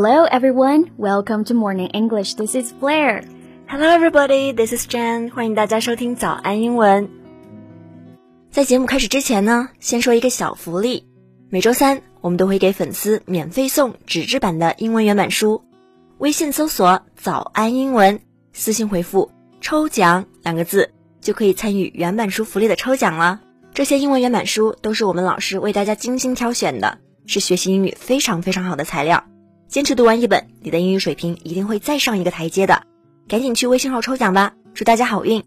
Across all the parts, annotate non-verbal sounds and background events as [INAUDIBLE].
Hello, everyone. Welcome to Morning English. This is Blair. Hello, everybody. This is Jen. 欢迎大家收听早安英文。在节目开始之前呢，先说一个小福利。每周三我们都会给粉丝免费送纸质版的英文原版书。微信搜索“早安英文”，私信回复“抽奖”两个字，就可以参与原版书福利的抽奖了。这些英文原版书都是我们老师为大家精心挑选的，是学习英语非常非常好的材料。坚持读完一本，你的英语水平一定会再上一个台阶的。赶紧去微信号抽奖吧，祝大家好运。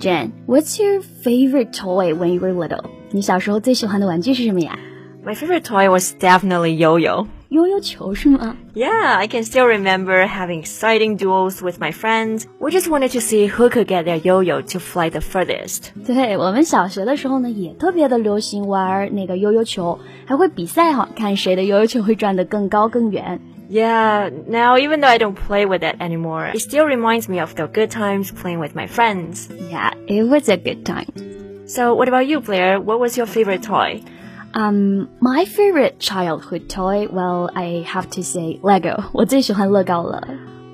Jane，What's your favorite toy when you were little? 你小时候最喜欢的玩具是什么呀？My favorite toy was definitely yo-yo. 悠悠球是吗？Yeah, I can still remember having exciting duels with my friends. We just wanted to see who could get their yo-yo to fly the furthest. 对我们小学的时候呢，也特别的流行玩那个悠悠球，还会比赛哈，看谁的悠悠球会转得更高更远。Yeah, now even though I don't play with it anymore, it still reminds me of the good times playing with my friends. Yeah, it was a good time. So, what about you, Blair? What was your favorite toy? Um, my favorite childhood toy, well, I have to say Lego. [LAUGHS] 我最喜欢乐高了。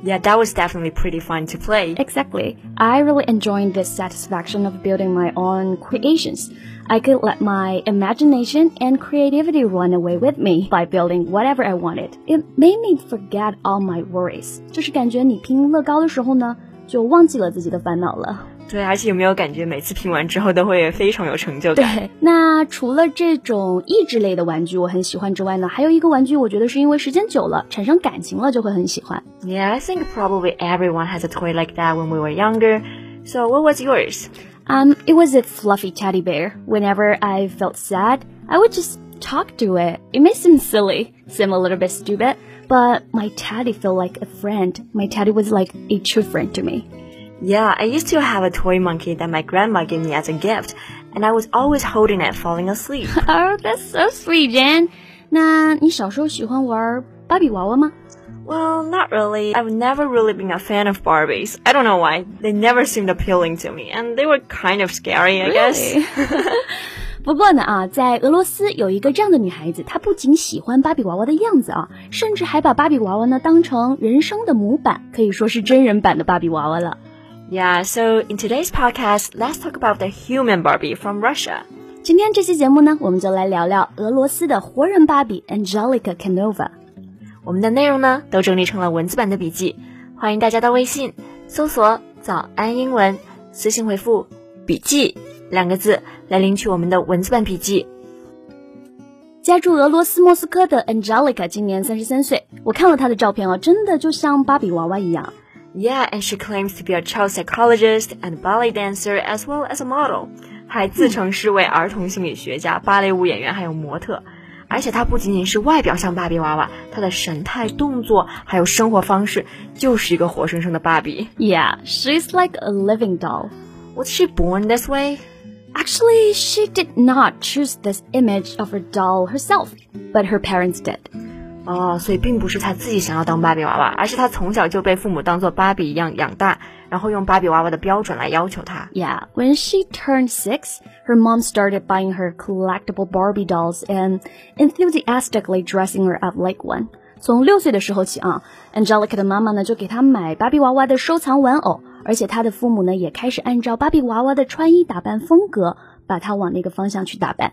Yeah, that was definitely pretty fun to play. Exactly. I really enjoyed the satisfaction of building my own creations. I could let my imagination and creativity run away with me by building whatever I wanted. It made me forget all my worries. 就是感觉你拼乐高的时候呢，就忘记了自己的烦恼了。 对，而且有没有感觉每次拼完之后都会非常有成就感？对，那除了这种益智类的玩具我很喜欢之外呢，还有一个玩具，我觉得是因为时间久了产生感情了，就会很喜欢。Yeah, I think probably everyone has a toy like that when we were younger. So, what was yours? Um, it was a fluffy teddy bear. Whenever I felt sad, I would just talk to it. It may seem silly, seem a little bit stupid, but my teddy felt like a friend. My teddy was like a true friend to me. Yeah, I used to have a toy monkey that my grandma gave me as a gift, and I was always holding it falling asleep. [LAUGHS] oh, that's so sweet, Jen. 那你小时候喜欢玩芭比娃娃吗？Well, not really. I've never really been a fan of Barbies. I don't know why. They never seemed appealing to me, and they were kind of scary, I guess. [LAUGHS] 不过呢啊，在俄罗斯有一个这样的女孩子，她不仅喜欢芭比娃娃的样子啊，甚至还把芭比娃娃呢当成人生的模板，可以说是真人版的芭比娃娃了。 Yeah, so in today's podcast, let's talk about the human Barbie from Russia. 今天这期节目呢，我们就来聊聊俄罗斯的活人芭比 Angelica Canova。我们的内容呢，都整理成了文字版的笔记，欢迎大家到微信搜索“早安英文”，私信回复“笔记”两个字来领取我们的文字版笔记。家住俄罗斯莫斯科的 Angelica 今年三十三岁，我看了她的照片哦，真的就像芭比娃娃一样。Yeah, and she claims to be a child psychologist and ballet dancer as well as a model. 还自称是位儿童心理学家、芭蕾舞演员，还有模特。而且她不仅仅是外表像芭比娃娃，她的神态、动作还有生活方式就是一个活生生的芭比。Yeah, she's like a living doll. Was she born this way? Actually, she did not choose this image of her doll herself, but her parents did. 哦，所以并不是他自己想要当芭比娃娃，而是他从小就被父母当做芭比一样养大，然后用芭比娃娃的标准来要求他。Yeah, when she turned six, her mom started buying her collectible Barbie dolls and enthusiastically dressing her up like one. 从六岁的时候起啊，Angelica 的妈妈呢就给她买芭比娃娃的收藏玩偶，而且她的父母呢也开始按照芭比娃娃的穿衣打扮风格，把她往那个方向去打扮。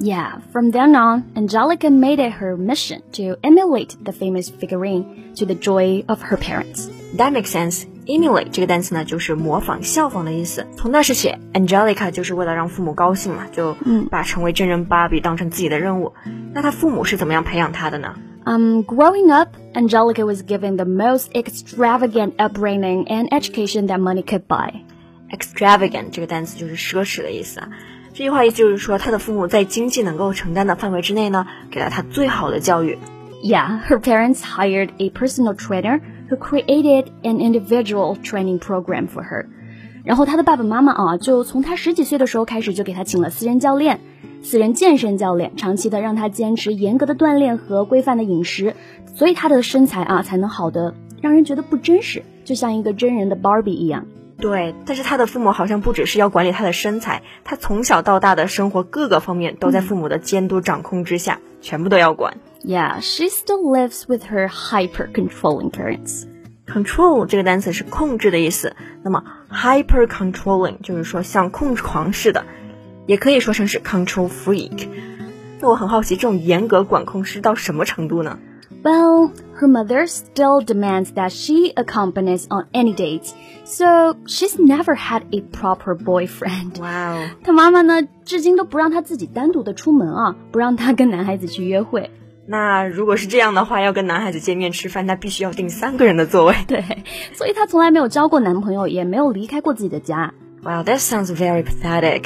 Yeah, from then on, Angelica made it her mission to emulate the famous figurine to the joy of her parents. That makes sense. Emulate 这个单词呢，就是模仿、效仿的意思。从那时起，Angelica 就是为了让父母高兴嘛，就把成为真人芭比当成自己的任务。那她父母是怎么样培养她的呢？um, growing up, Angelica was given the most extravagant upbringing and education that money could buy. Extravagant 这个单词就是奢侈的意思啊。 这句话意思就是说，她的父母在经济能够承担的范围之内呢，给了她最好的教育。Yeah, her parents hired a personal trainer who created an individual training program for her。然后他的爸爸妈妈啊，就从他十几岁的时候开始就给他请了私人教练、私人健身教练，长期的让他坚持严格的锻炼和规范的饮食，所以他的身材啊才能好的让人觉得不真实，就像一个真人的 Barbie 一样。对，但是他的父母好像不只是要管理他的身材，他从小到大的生活各个方面都在父母的监督掌控之下，全部都要管。Yeah, she still lives with her hyper controlling parents. Control 这个单词是控制的意思，那么 hyper controlling 就是说像控制狂似的，也可以说成是 control freak。那我很好奇，这种严格管控是到什么程度呢？Well, her mother still demands that she accompanies on any dates, so she's never had a proper boyfriend. Wow. [LAUGHS] 她妈妈呢，至今都不让她自己单独的出门啊，不让她跟男孩子去约会。那如果是这样的话，要跟男孩子见面吃饭，那必须要订三个人的座位。对，所以她从来没有交过男朋友，也没有离开过自己的家。Wow, that [LAUGHS] sounds very pathetic.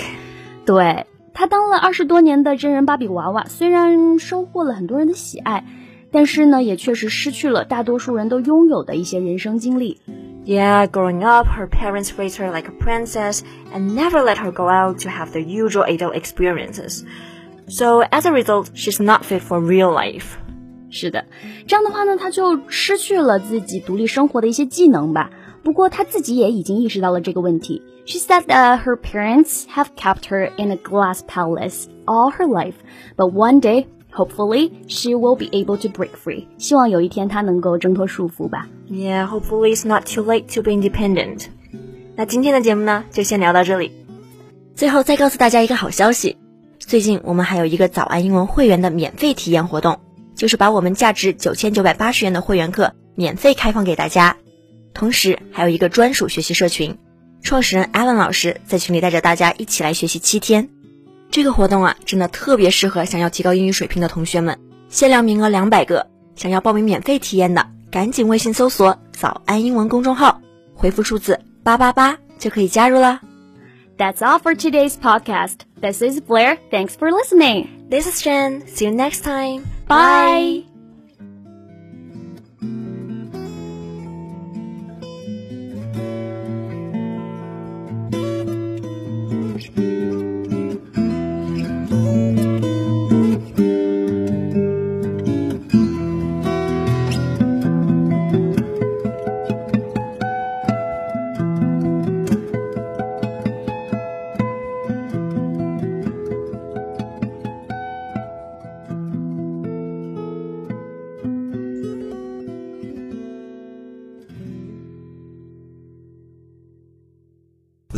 对，她当了二十多年的真人芭比娃娃，虽然收获了很多人的喜爱。 但是呢，也确实失去了大多数人都拥有的一些人生经历。Yeah, growing up, her parents raised her like a princess and never let her go out to have the usual adult experiences. So as a result, she's not fit for real life. 是的，这样的话呢，她就失去了自己独立生活的一些技能吧。不过她自己也已经意识到了这个问题。She said that her parents have kept her in a glass palace all her life, but one day Hopefully, she will be able to break free. 希望有一天她能够挣脱束缚吧。Yeah, hopefully it's not too late to be independent. 那今天的节目呢，就先聊到这里。最后再告诉大家一个好消息，最近我们还有一个早安英文会员的免费体验活动，就是把我们价值九千九百八十元的会员课免费开放给大家，同时还有一个专属学习社群，创始人 Alan 老师在群里带着大家一起来学习七天。这个活动啊，真的特别适合想要提高英语水平的同学们，限量名额两百个。想要报名免费体验的，赶紧微信搜索“早安英文”公众号，回复数字八八八就可以加入了。That's all for today's podcast. This is Blair. Thanks for listening. This is Jen. See you next time. Bye.